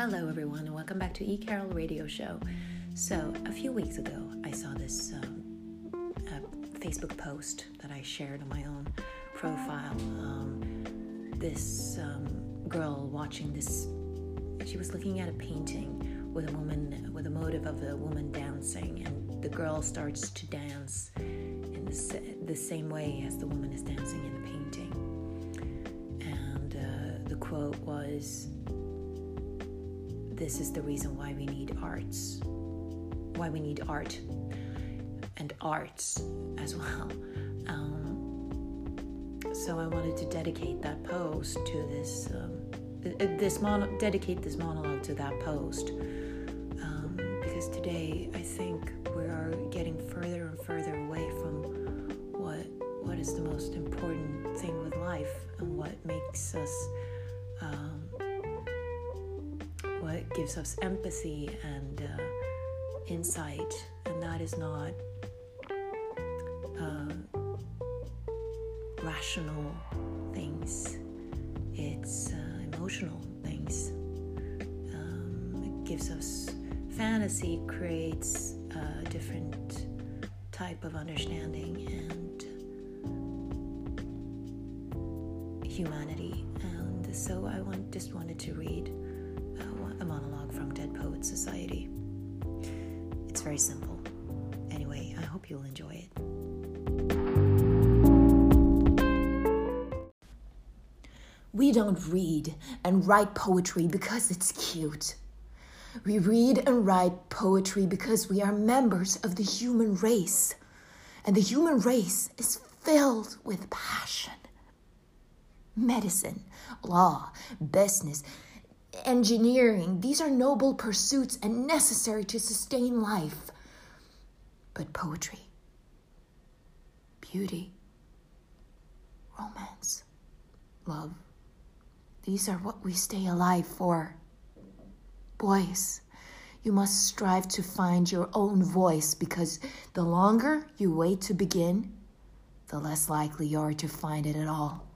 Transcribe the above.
Hello, everyone, and welcome back to E Carol Radio Show. So, a few weeks ago, I saw this um, Facebook post that I shared on my own profile. Um, this um, girl watching this, she was looking at a painting with a woman, with a motive of a woman dancing, and the girl starts to dance in the, the same way as the woman is dancing in the painting. And uh, the quote was, this is the reason why we need arts, why we need art and arts as well. Um, so I wanted to dedicate that post to this, um, this mono- dedicate this monologue to that post, um, because today I think we are getting further and further away from what what is the most important thing with life and what makes us um, what gives us empathy and uh, insight, and that is not uh, rational things, it's uh, emotional things. Um, it gives us fantasy, creates a different type of understanding and humanity. And so I want, just wanted to read monologue from Dead Poets Society. It's very simple. Anyway, I hope you'll enjoy it. We don't read and write poetry because it's cute. We read and write poetry because we are members of the human race. And the human race is filled with passion. Medicine, law, business, engineering, these are noble pursuits and necessary to sustain life. But poetry, beauty, romance, love, these are what we stay alive for. Boys, you must strive to find your own voice because the longer you wait to begin, the less likely you are to find it at all.